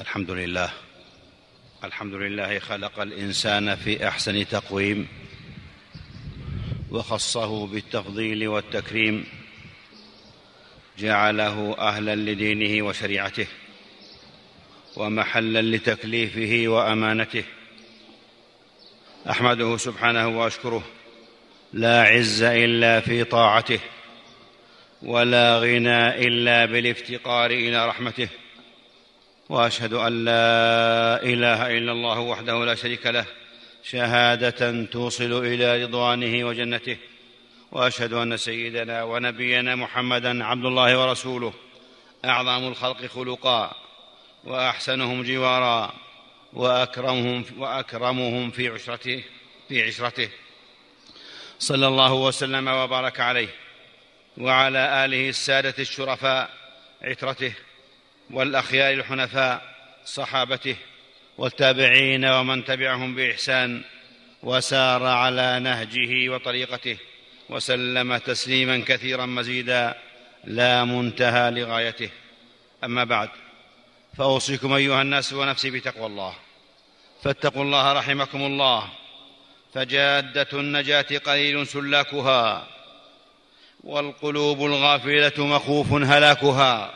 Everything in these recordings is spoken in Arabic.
الحمد لله. الحمد لله خلق الإنسان في أحسن تقويم وخصه بالتفضيل والتكريم. جعله أهلا لدينه وشريعته ومحلا لتكليفه وأمانته. أحمده سبحانه وأشكره لا عز إلا في طاعته ولا غنى إلا بالافتقار إلى رحمته. وأشهد أن لا إله إلا الله وحده لا شريك له شهادة توصل إلى رضوانه وجنته. وأشهد أن سيدنا ونبينا محمدا عبد الله ورسوله. أعظم الخلق خلقا وأحسنهم جوارا وأكرمهم وأكرمهم في عشرته في عشرته. صلى الله وسلم وبارك عليه وعلى آله السادة الشرفاء عترته. والأخيار الحنفاء صحابته والتابعين ومن تبعهم بإحسان وسار على نهجه وطريقته وسلم تسليما كثيرا مزيدا لا منتهى لغايته. أما بعد فأوصيكم أيها الناس ونفسي بتقوى الله. فاتقوا الله رحمكم الله. فجادة النجاة قليل سلاكها والقلوب الغافلة مخوف هلاكها.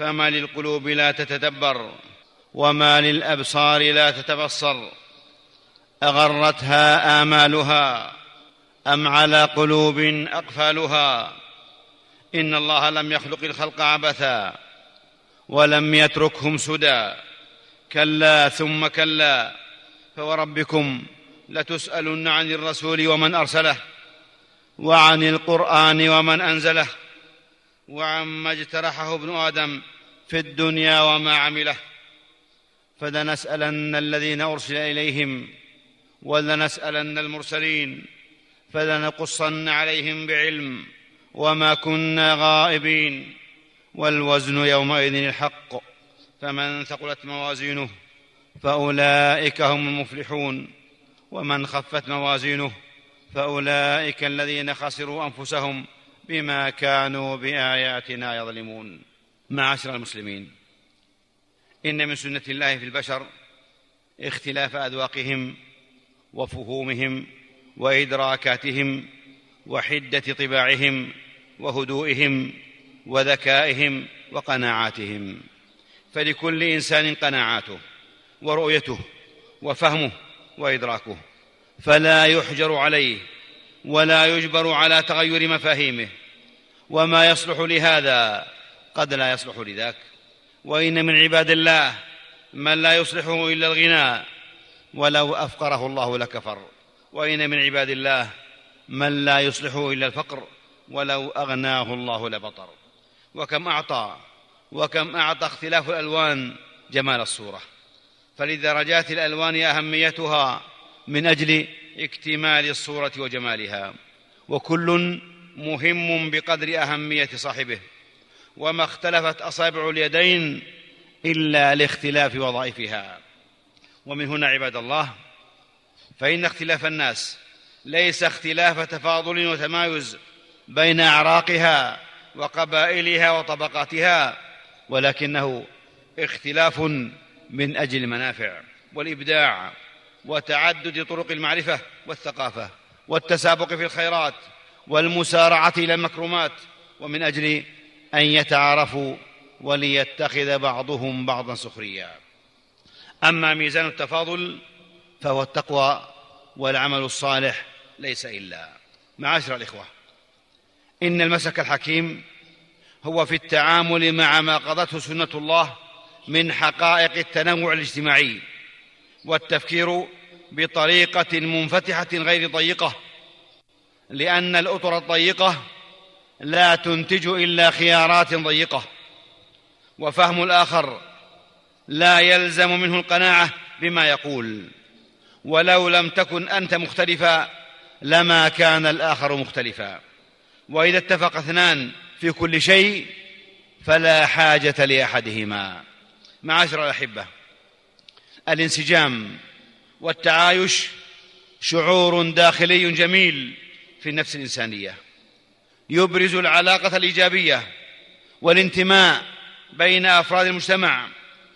فما للقلوب لا تتدبر وما للأبصار لا تتبصر أغرتها آمالها أم على قلوب أقفالها إن الله لم يخلق الخلق عبثا ولم يتركهم سدى كلا ثم كلا فوربكم لتسألن عن الرسول ومن أرسله وعن القرآن ومن أنزله وعما اجترحه ابن آدم في الدنيا وما عمله. فلنسألن الذين أرسل إليهم ولنسألن المرسلين فلنقصن عليهم بعلم وما كنا غائبين. والوزن يومئذ الحق فمن ثقلت موازينه فأولئك هم المفلحون. ومن خفت موازينه فأولئك الذين خسروا أنفسهم بما كانوا بآياتنا يظلمون. معاشر المسلمين إن من سنة الله في البشر اختلاف أذواقهم وفهومهم وإدراكاتهم وحدة طباعهم وهدوئهم وذكائهم وقناعاتهم. فلكل إنسان قناعاته ورؤيته وفهمه وإدراكه فلا يحجر عليه ولا يجبر على تغير مفاهيمه. وما يصلح لهذا قد لا يصلح لذاك. وإن من عباد الله من لا يصلحه إلا الغنى ولو أفقره الله لكفر. وإن من عباد الله من لا يصلحه إلا الفقر ولو أغناه الله لبطر. وكم أعطى وكم أعطى اختلاف الألوان جمال الصورة. فلدرجات الألوان أهميتها من أجل اكتمال الصورة وجمالها. وكل مهم بقدر أهمية صاحبه. وما اختلفت أصابع اليدين إلا لاختلاف وظائفها. ومن هنا عباد الله فإن اختلاف الناس ليس اختلاف تفاضل وتمايز بين أعراقها وقبائلها وطبقاتها ولكنه اختلاف من أجل المنافع والإبداع. وتعدد طرق المعرفة والثقافة والتسابق في الخيرات والمسارعة إلى المكرمات ومن أجل أن يتعارفوا وليتخذ بعضهم بعضا سخريا. أما ميزان التفاضل فهو التقوى والعمل الصالح ليس إلا. معاشر الإخوة إن المسك الحكيم هو في التعامل مع ما قضته سنة الله من حقائق التنوع الاجتماعي. والتفكير بطريقة منفتحة غير ضيقة لأن الأطر الضيقة لا تنتج إلا خيارات ضيقة وفهم الآخر لا يلزم منه القناعة بما يقول. ولو لم تكن أنت مختلفا لما كان الآخر مختلفا. وإذا اتفق اثنان في كل شيء فلا حاجة لأحدهما. معاشر الأحبة الانسجام والتعايش شعور داخلي جميل في النفس الإنسانية. يبرز العلاقة الإيجابية والانتماء بين أفراد المجتمع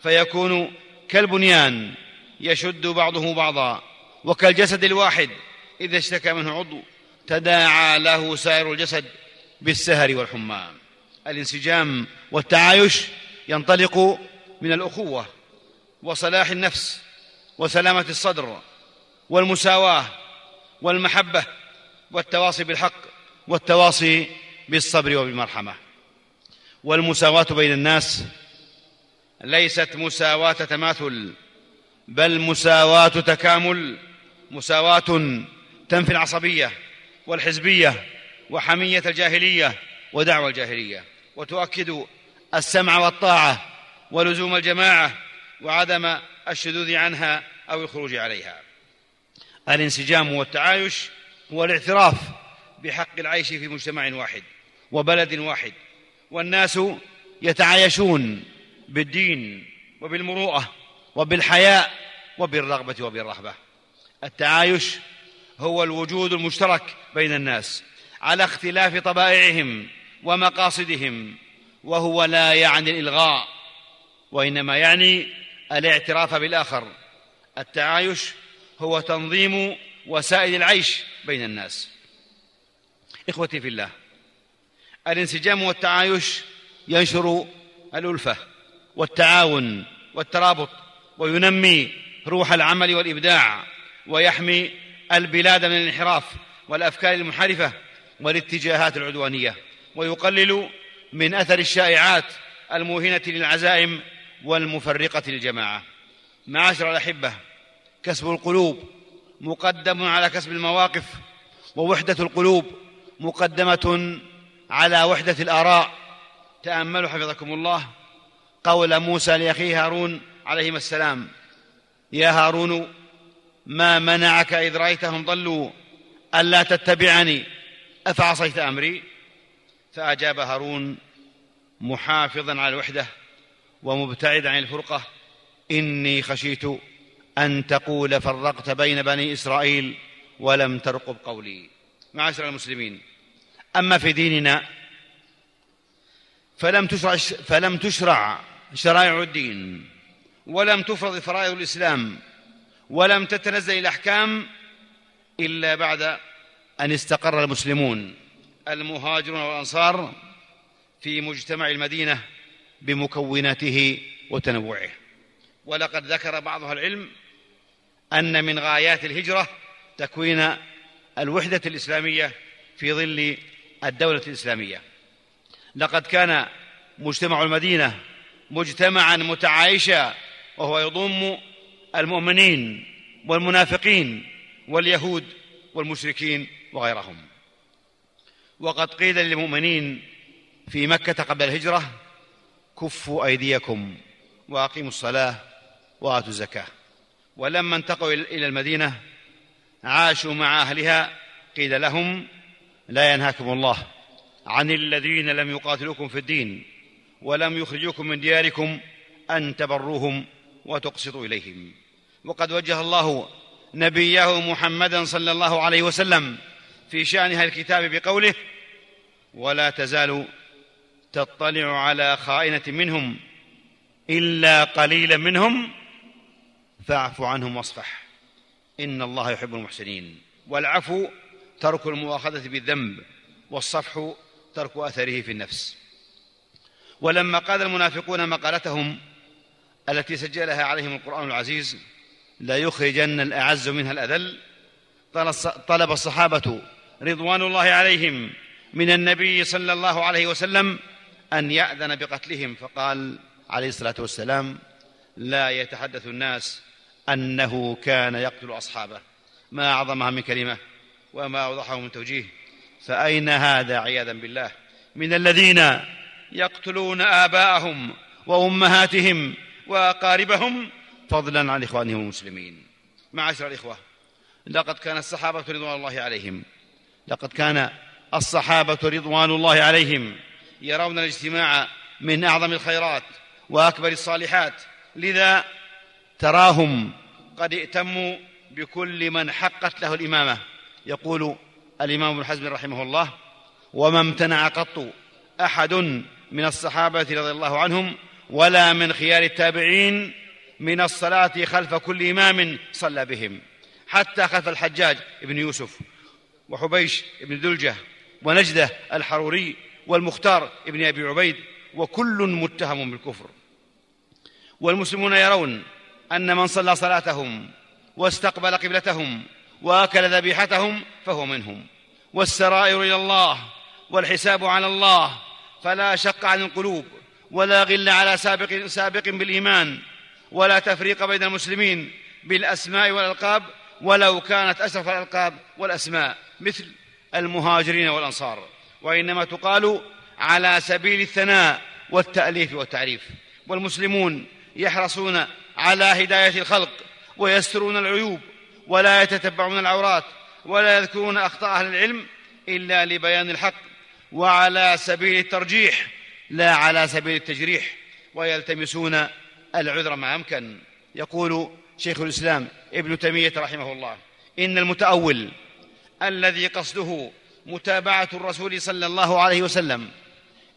فيكون كالبنيان يشد بعضه بعضا وكالجسد الواحد إذا اشتكى منه عضو تداعى له سائر الجسد بالسهر والحمى الانسجام والتعايش ينطلق من الأخوة وصلاح النفس وسلامة الصدر والمساواة والمحبة والتواصي بالحق والتواصي بالصبر وبالمرحمة. والمساواة بين الناس ليست مساواة تماثل بل مساواة تكامل مساواة تنفي العصبية والحزبية وحمية الجاهلية ودعوى الجاهلية. وتؤكد السمع والطاعة ولزوم الجماعة وعدم الشذوذ عنها أو الخروج عليها. الانسجام والتعايش هو الاعتراف بحق العيش في مجتمع واحد وبلد واحد والناس يتعايشون بالدين وبالمروءة وبالحياء وبالرغبة وبالرهبة. التعايش هو الوجود المشترك بين الناس على اختلاف طبائعهم ومقاصدهم وهو لا يعني الإلغاء وإنما يعني الاعتراف بالآخر. التعايش هو تنظيم وسائل العيش بين الناس. إخوتي في الله الانسجام والتعايش ينشر الألفة والتعاون والترابط وينمي روح العمل والإبداع ويحمي البلاد من الانحراف والأفكار المنحرفة والاتجاهات العدوانية ويقلل من أثر الشائعات الموهنة للعزائم والمفرقة للجماعه معاشر الأحبة كسب القلوب مقدم على كسب المواقف ووحدة القلوب مقدمة على وحدة الآراء. تأملوا حفظكم الله قول موسى لأخيه هارون عليهما السلام. يا هارون ما منعك إذ رأيتهم ضلوا؟ ألا تتبعني؟ أفعصيت أمري؟ فأجاب هارون محافظا على الوحدة ومبتعدا عن الفرقة إني خشيت أن تقول فرقت بين بني إسرائيل ولم ترقب قولي. معاشر المسلمين أما في ديننا فلم تشرع فلم تشرع شرائع الدين ولم تفرض فرائض الإسلام ولم تتنزل الأحكام إلا بعد أن استقر المسلمون المهاجرون والأنصار في مجتمع المدينة. بمكوناته وتنوعه. ولقد ذكر بعض العلم أن من غايات الهجرة تكوين الوحدة الإسلامية في ظل الدولة الإسلامية. لقد كان مجتمع المدينة مجتمعا متعايشا وهو يضم المؤمنين والمنافقين واليهود والمشركين وغيرهم. وقد قيل للمؤمنين في مكة قبل الهجرة كفوا أيديكم وأقيموا الصلاة وآتوا الزكاة. ولما انتقلوا إلى المدينة عاشوا مع أهلها قيل لهم لا ينهاكم الله عن الذين لم يقاتلوكم في الدين ولم يخرجوكم من دياركم أن تبروهم وتقسطوا إليهم. وقد وجه الله نبيه محمدا صلى الله عليه وسلم في شان أهل الكتاب بقوله ولا تزال تطلع على خائنة منهم إلا قليلا منهم فاعف عنهم واصفح. إن الله يحب المحسنين. والعفو ترك المؤاخذة بالذنب والصفح ترك أثره في النفس. ولما قال المنافقون مقالتهم التي سجلها عليهم القرآن العزيز لا يخرجن الأعز منها الأذل طلب الصحابة رضوان الله عليهم من النبي صلى الله عليه وسلم أن يأذن بقتلهم. فقال عليه الصلاة والسلام لا يتحدث الناس أنه كان يقتل أصحابه. ما أعظمها من كلمة وما اوضحه من توجيه. فأين هذا عياذا بالله؟ من الذين يقتلون آباءهم وأمهاتهم وأقاربهم؟ فضلا عن إخوانهم المسلمين. معاشر الإخوة لقد كان الصحابة رضوان الله عليهم. لقد كان الصحابة رضوان الله عليهم. يرون الاجتماع من أعظم الخيرات وأكبر الصالحات. لذا تراهم قد ائتموا بكل من حقت له الإمامة. يقول الإمام ابن حزم رحمه الله وما امتنع قط أحد من الصحابة رضي الله عنهم ولا من خيار التابعين من الصلاة خلف كل إمام صلى بهم. حتى خلف الحجاج بن يوسف وحبيش بن دلجة ونجدة الحروري والمختار بن أبي عبيد وكل متهم بالكفر. والمسلمون يرون أن من صلى صلاتهم واستقبل قبلتهم وأكل ذبيحتهم فهو منهم. والسرائر إلى الله والحساب على الله فلا شق عن القلوب ولا غل على سابق, سابق بالإيمان ولا تفريق بين المسلمين بالأسماء والألقاب ولو كانت أشرف الألقاب والأسماء مثل المهاجرين والأنصار. وإنما تقال على سبيل الثناء والتأليف والتعريف. والمسلمون يحرصون على هداية الخلق ويسترون العيوب ولا يتتبعون العورات ولا يذكرون أخطاء أهل العلم إلا لبيان الحق وعلى سبيل الترجيح لا على سبيل التجريح ويلتمسون العذر ما أمكن. يقول شيخ الإسلام ابن تيمية رحمه الله إن المتأول الذي قصده متابعة الرسول صلى الله عليه وسلم.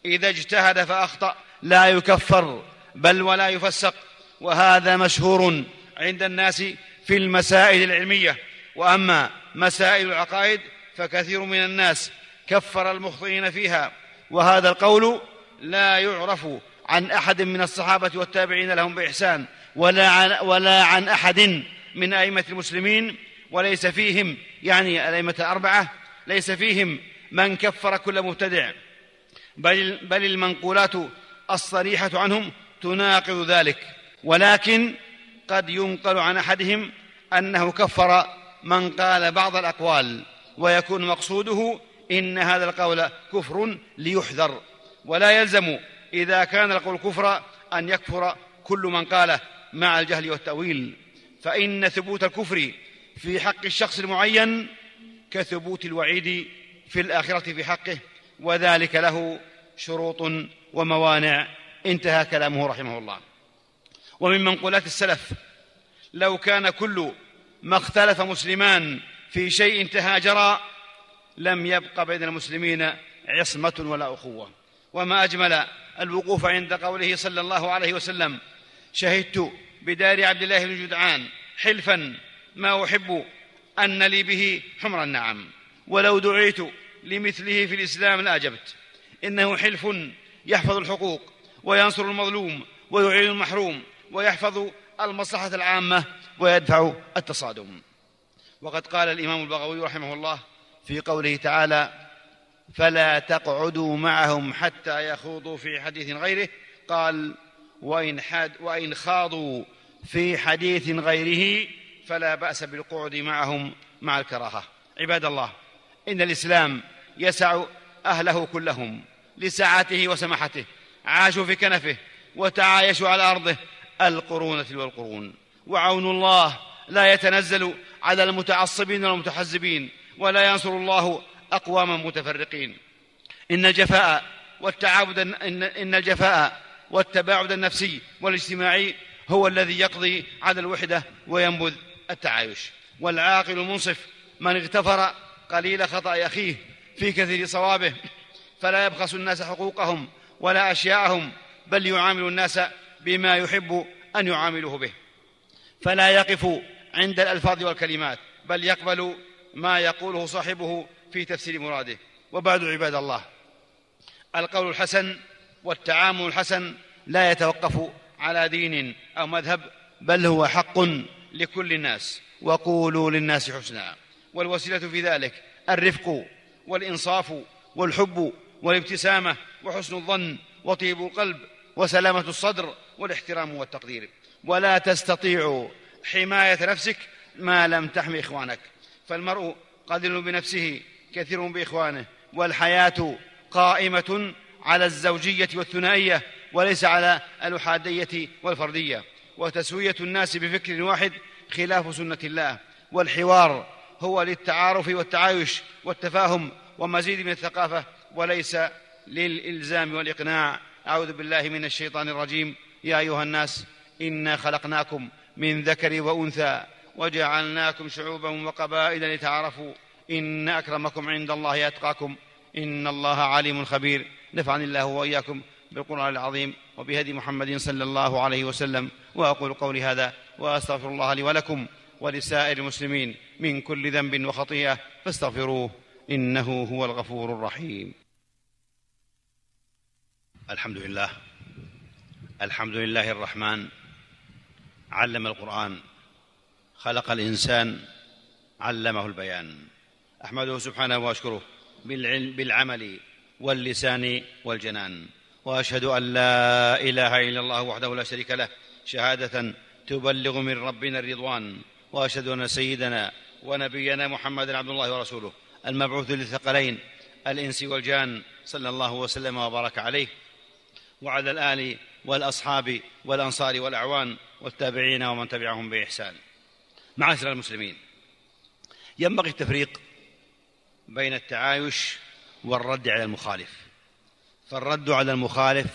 إذا اجتهد فأخطأ لا يكفر بل ولا يفسق. وهذا مشهور عند الناس في المسائل العلمية. وأما مسائل العقائد فكثير من الناس كفر المخطئين فيها. وهذا القول لا يعرف عن أحد من الصحابة والتابعين لهم بإحسان ولا عن, ولا عن أحد من أئمة المسلمين وليس فيهم يعني الأئمة الأربعة ليس فيهم من كفر كل مبتدع. بل, بل المنقولات الصريحة عنهم تناقض ذلك. ولكن قد ينقل عن أحدهم أنه كفر من قال بعض الأقوال ويكون مقصوده إن هذا القول كفر ليحذر. ولا يلزم إذا كان القول كفرا أن يكفر كل من قاله مع الجهل والتأويل. فإن ثبوت الكفر في حق الشخص المعين كثبوت الوعيد في الآخرة في حقه وذلك له شروط وموانع. انتهى كلامه رحمه الله. ومن منقولات السلف لو كان كل ما اختلف مسلمان في شيء تهاجرا لم يبق بين المسلمين عصمة ولا أخوة. وما أجمل الوقوف عند قوله صلى الله عليه وسلم شهدت بدار عبد الله بن جدعان حلفا ما أحب أن لي به حمر النعم. ولو دعيت لمثله في الإسلام لأجبت. إنه حلف يحفظ الحقوق وينصر المظلوم ويعين المحروم ويحفظ المصلحة العامة ويدفع التصادم. وقد قال الإمام البغوي رحمه الله في قوله تعالى فلا تقعدوا معهم حتى يخوضوا في حديث غيره قال وإن, حد وإن خاضوا في حديث غيره فلا بأس بالقعد معهم مع الكراهة. عباد الله إن الإسلام يسع أهله كلهم لسعته وسماحته عاشوا في كنفه وتعايشوا على أرضه القرون تلو القرون. وعون الله لا يتنزل على المتعصبين والمتحزبين ولا ينصر الله أقواما متفرقين. إن الجفاء والتعابد إن, إن الجفاء والتباعد النفسي والاجتماعي هو الذي يقضي على الوحدة وينبذ التعايش. والعاقل المنصف من اغتفر قليل خطأ أخيه في كثير صوابه فلا يبخس الناس حقوقهم ولا أشياءهم بل يعامل الناس بما يحب أن يعامله به. فلا يقف عند الألفاظ والكلمات بل يقبل ما يقوله صاحبه في تفسير مراده. وبعد عباد الله القول الحسن والتعامل الحسن لا يتوقف على دين أو مذهب بل هو حق لكل الناس. وقولوا للناس حسنا. والوسيلة في ذلك الرفق والإنصاف والحب والابتسامة وحسن الظن وطيب القلب وسلامة الصدر والاحترام والتقدير. ولا تستطيع حماية نفسك ما لم تحمي إخوانك. فالمرء قادر بنفسه كثير بإخوانه. والحياة قائمة على الزوجية والثنائية وليس على الاحاديه والفردية. وتسوية الناس بفكر واحد خلاف سنة الله والحوار هو للتعارف والتعايش والتفاهم ومزيد من الثقافة وليس للإلزام والإقناع. أعوذ بالله من الشيطان الرجيم. يا أيها الناس إنا خلقناكم من ذكر وأنثى وجعلناكم شعوبا وقبائل لتعارفوا. إن أكرمكم عند الله أتقاكم. إن الله عليم خبير. نفعني الله وإياكم بالقرآن العظيم. وبهدي محمد صلى الله عليه وسلم وأقول قولي هذا وأستغفر الله لي ولكم ولسائر المسلمين من كل ذنب وخطيئة فاستغفروه إنه هو الغفور الرحيم. الحمد لله. الحمد لله الرحمن. علم القرآن. خلق الإنسان. علمه البيان. أحمده سبحانه وأشكره بالعمل واللسان والجنان. وأشهد أن لا إله إلا الله وحده لا شريك له شهادة تبلغ من ربنا الرضوان وأشهد أن سيدنا ونبينا محمدا عبد الله ورسوله المبعوث للثقلين الإنس والجان صلى الله وسلم وبارك عليه وعلى الآل والأصحاب والأنصار والأعوان والتابعين ومن تبعهم بإحسان. معاشر المسلمين ينبغي التفريق بين التعايش والرد على المخالف. فالرد على المخالف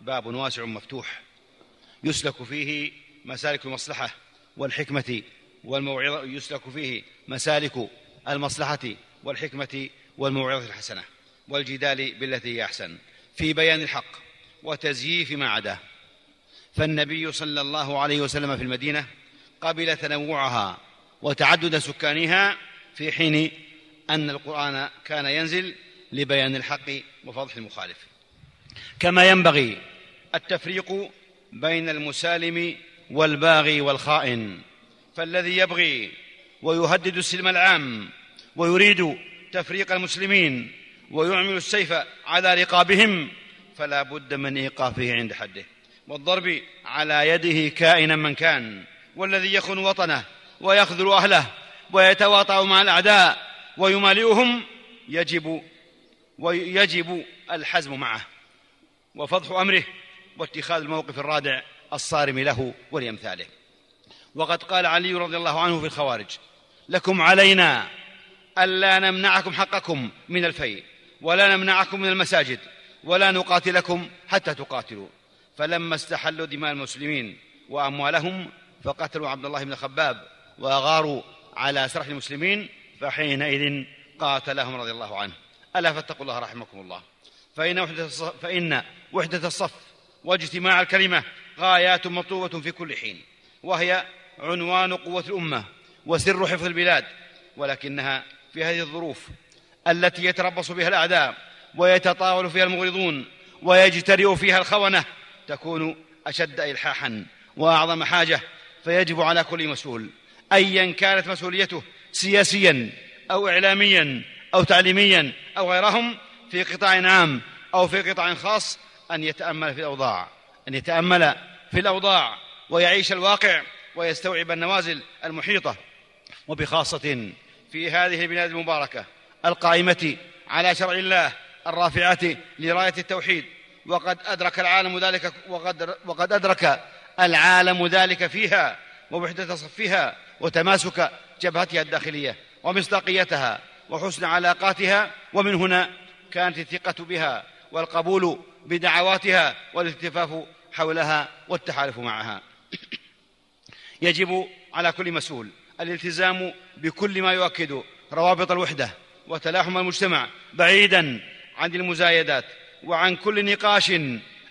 باب واسع مفتوح يسلك فيه مسالك المصلحة والحكمة والموعظة يسلك فيه مسالك المصلحة والحكمة والموعظة الحسنة والجدال بالتي هي أحسن. في بيان الحق وتزييف ما عداه فالنبي صلى الله عليه وسلم في المدينة قبل تنوعها وتعدد سكانها في حين أن القرآن كان ينزل لبيان الحق وفضح المخالف. كما ينبغي. التفريق بين المسالم والباغي والخائن. فالذي يبغي ويهدد السلم العام ويريد تفريق المسلمين ويعمل السيف على رقابهم فلا بد من إيقافه عند حده. والضرب على يده كائنا من كان والذي يخون وطنه ويخذل أهله ويتواطأ مع الأعداء ويمالئهم يجب ويجب الحزم معه. وفضح أمره واتخاذ الموقف الرادع الصارم له ولأمثاله. وقد قال علي رضي الله عنه في الخوارج لكم علينا الا نمنعكم حقكم من الفيء ولا نمنعكم من المساجد ولا نقاتلكم حتى تقاتلوا. فلما استحلوا دماء المسلمين وأموالهم فقتلوا عبد الله بن خباب وأغاروا على سرح المسلمين فحينئذ قاتلهم رضي الله عنه. ألا فاتقوا الله رحمكم الله. فإن وحدة الصف, فإن وحدة الصف واجتماع الكلمة غايات مطلوبة في كل حين وهي عنوان قوة الأمة وسر حفظ البلاد ولكنها في هذه الظروف التي يتربص بها الأعداء ويتطاول فيها المغرضون ويجترئ فيها الخونة تكون أشد إلحاحا وأعظم حاجة فيجب على كل مسؤول أيا كانت مسؤوليته سياسيا أو إعلاميا أو تعليميا أو غيرهم في قطاع عام أو في قطاع خاص أن يتأمل في الأوضاع أن يتأمل في الأوضاع ويعيش الواقع ويستوعب النوازل المحيطة. وبخاصة في هذه البلاد المباركة القائمة على شرع الله الرافعة لراية التوحيد. وقد أدرك العالم ذلك وقد, وقد أدرك العالم ذلك فيها ووحدة صفها وتماسك جبهتها الداخلية ومصداقيتها وحسن علاقاتها. ومن هنا كانت الثقة بها والقبول بدعواتها والالتفاف حولها والتحالف معها. يجب على كل مسؤول الالتزام بكل ما يؤكد روابط الوحدة وتلاحم المجتمع بعيدا عن المزايدات وعن كل نقاش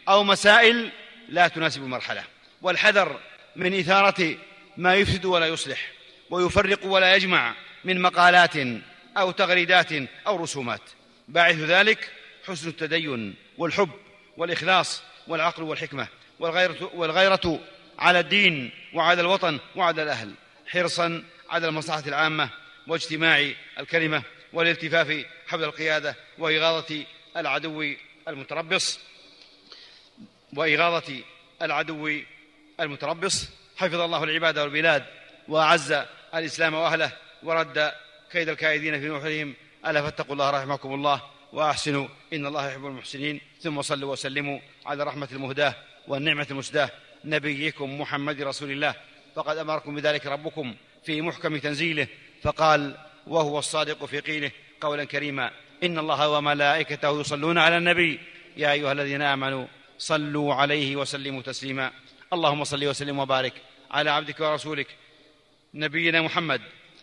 أو مسائل لا تناسب المرحلة. والحذر من إثارة ما يفسد ولا يصلح ويفرق ولا يجمع من مقالات أو تغريدات أو رسومات. باعث ذلك حسن التدين والحب والإخلاص والعقل والحكمة والغيرة, والغيرة على الدين وعلى الوطن وعلى الأهل حرصا على المصلحة العامة واجتماع الكلمة والالتفاف حول القيادة وإغاظة العدو المتربص وإغاظة العدو المتربص. حفظ الله العباد والبلاد وأعز الإسلام وأهله ورد كيد الكائدين في نحورهم ألا فاتقوا الله رحمكم الله وأحسنوا إن الله يحب المحسنين. ثم صلوا وسلموا على رحمة المهداة والنعمة المسداة نبيكم محمد رسول الله. فقد أمركم بذلك ربكم في محكم تنزيله فقال وهو الصادق في قيله قولا كريما إن الله وملائكته يصلون على النبي. يا أيها الذين آمنوا صلوا عليه وسلموا تسليما. اللهم صل وسلم وبارك على عبدك ورسولك نبينا محمد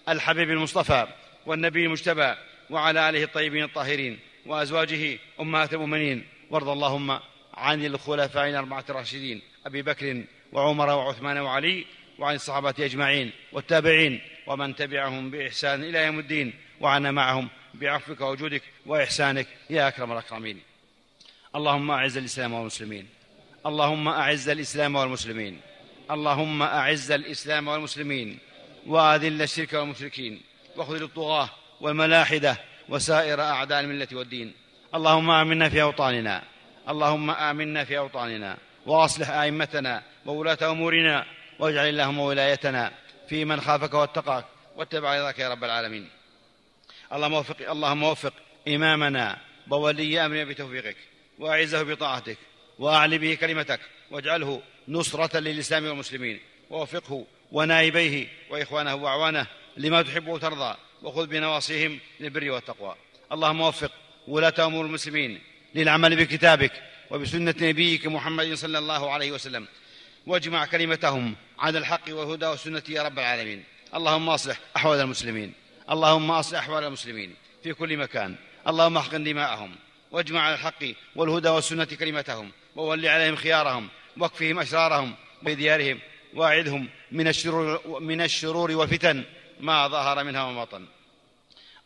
الحبيب المصطفى والنبي المجتبى وعلى آله الطيبين الطاهرين وأزواجه أمهات المؤمنين. وارض اللهم عن الخلفاء الأربعة الراشدين أبي بكر وعمر وعثمان وعلي وعن الصحابة أجمعين والتابعين ومن تبعهم بإحسان إلى يوم الدين. وعنا معهم بعفوك وجودك وإحسانك يا أكرم الأكرمين. اللهم أعز الإسلام والمسلمين. اللهم أعز الإسلام والمسلمين. اللهم أعز الإسلام والمسلمين. وأذل الشرك والمشركين. وخذل الطغاة. والملاحدة وسائر أعداء الملة والدين. اللهم آمنا في أوطاننا. اللهم آمنا في أوطاننا. وأصلح أئمتنا وولاة أمورنا. واجعل اللهم ولايتنا في من خافك واتقاك. واتبع رضاك يا رب العالمين. اللهم وفق اللهم وفق إمامنا وولي أمرنا بتوفيقك. وأعزه بطاعتك. وأعل به كلمتك. واجعله نصرة للإسلام والمسلمين. ووفقه ونائبيه وإخوانه وأعوانه لما تحب وترضى. وخذ بنواصيهم للبر والتقوى. اللهم وفق ولاة أمور المسلمين للعمل بكتابك وبسنة نبيك محمد صلى الله عليه وسلم. واجمع كلمتهم على الحق والهدى والسنة يا رب العالمين. اللهم أصلح أحوال المسلمين. اللهم أصلح أحوال المسلمين في كل مكان. اللهم أحقن دماءهم. واجمع على الحق والهدى والسنة كلمتهم. وول عليهم خيارهم. واكفهم أشرارهم بديارهم واعذهم من الشرور, من الشرور والفتن. ما ظهر منها وما بطن.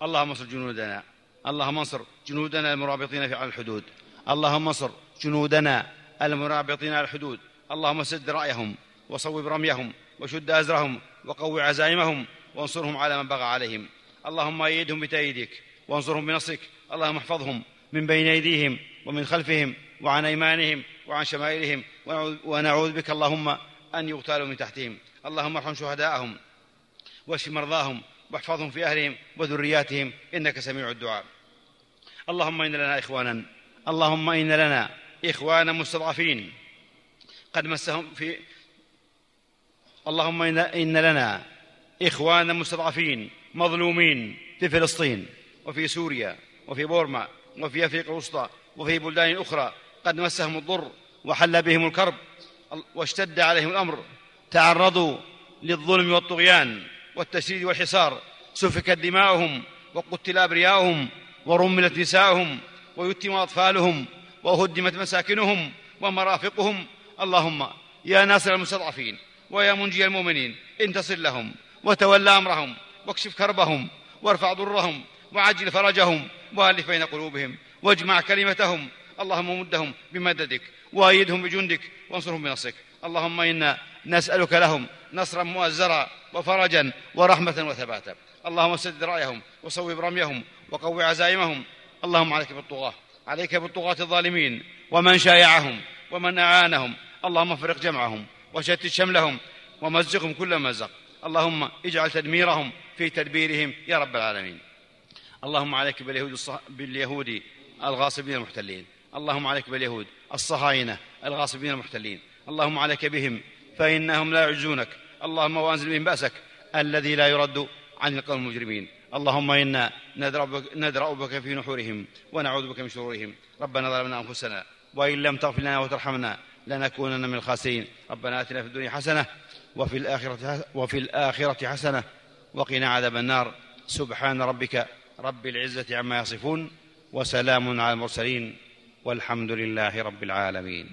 اللهم انصر جنودنا. اللهم انصر جنودنا المرابطين في على الحدود. اللهم انصر جنودنا المرابطين على الحدود. اللهم سد رأيهم وصوب رميهم وشد أزرهم وقو عزائمهم وانصرهم على من بغى عليهم. اللهم أيدهم بتأييدك وانصرهم بنصرك. اللهم احفظهم من بين أيديهم ومن خلفهم وعن أيمانهم وعن شمائلهم. ونعوذ بك اللهم أن يغتالوا من تحتهم. اللهم ارحم شهداءهم. واشف مرضاهم واحفظهم في أهلهم وذرياتهم إنك سميع الدعاء. اللهم إن لنا إخوانا اللهم إن لنا إخوانا مستضعفين. قد مسهم في اللهم إن لنا إخوانا مستضعفين مظلومين في فلسطين وفي سوريا وفي بورما وفي أفريقيا الوسطى وفي بلدان أخرى. قد مسهم الضر وحل بهم الكرب واشتد عليهم الأمر. تعرضوا للظلم والطغيان. والتشريد والحصار سفكت دماؤهم وقتل أبرياؤهم ورملت نساؤهم ويتم أطفالهم وهدمت مساكنهم ومرافقهم. اللهم يا ناصر المستضعفين ويا منجي المؤمنين انتصر لهم وتولى أمرهم واكشف كربهم وارفع ضرهم وعجل فرجهم وألف بين قلوبهم واجمع كلمتهم. اللهم مدهم بمددك وأيدهم بجندك وانصرهم بنصرك. اللهم إنا نسألك لهم نصرا مؤزرا وفرجا ورحمة وثباتا. اللهم سدد رأيهم وصوب رميهم وقو عزائمهم. اللهم عليك بالطغاة عليك بالطغاة الظالمين. ومن شايعهم ومن أعانهم. اللهم افرق جمعهم وشتت شملهم ومزقهم كل مزق اللهم اجعل تدميرهم في تدبيرهم يا رب العالمين. اللهم عليك باليهود, الصح... باليهود الغاصبين المحتلين. اللهم عليك باليهود الصهاينة الغاصبين المحتلين. اللهم عليك بهم فإنهم لا يعجزونك. اللهم وأنزل بهم بأسك الذي لا يرد عن القوم المجرمين. اللهم إنا ندرأ بك في نحورهم ونعوذ بك من شرورهم. ربنا ظلمنا أنفسنا وإن لم تغفر لنا وترحمنا لنكونن من الخاسرين. ربنا آتنا في الدنيا حسنة وفي الآخرة, وفي الآخرة حسنة وقنا عذاب النار. سبحان ربك رب العزة عما يصفون وسلام على المرسلين والحمد لله رب العالمين.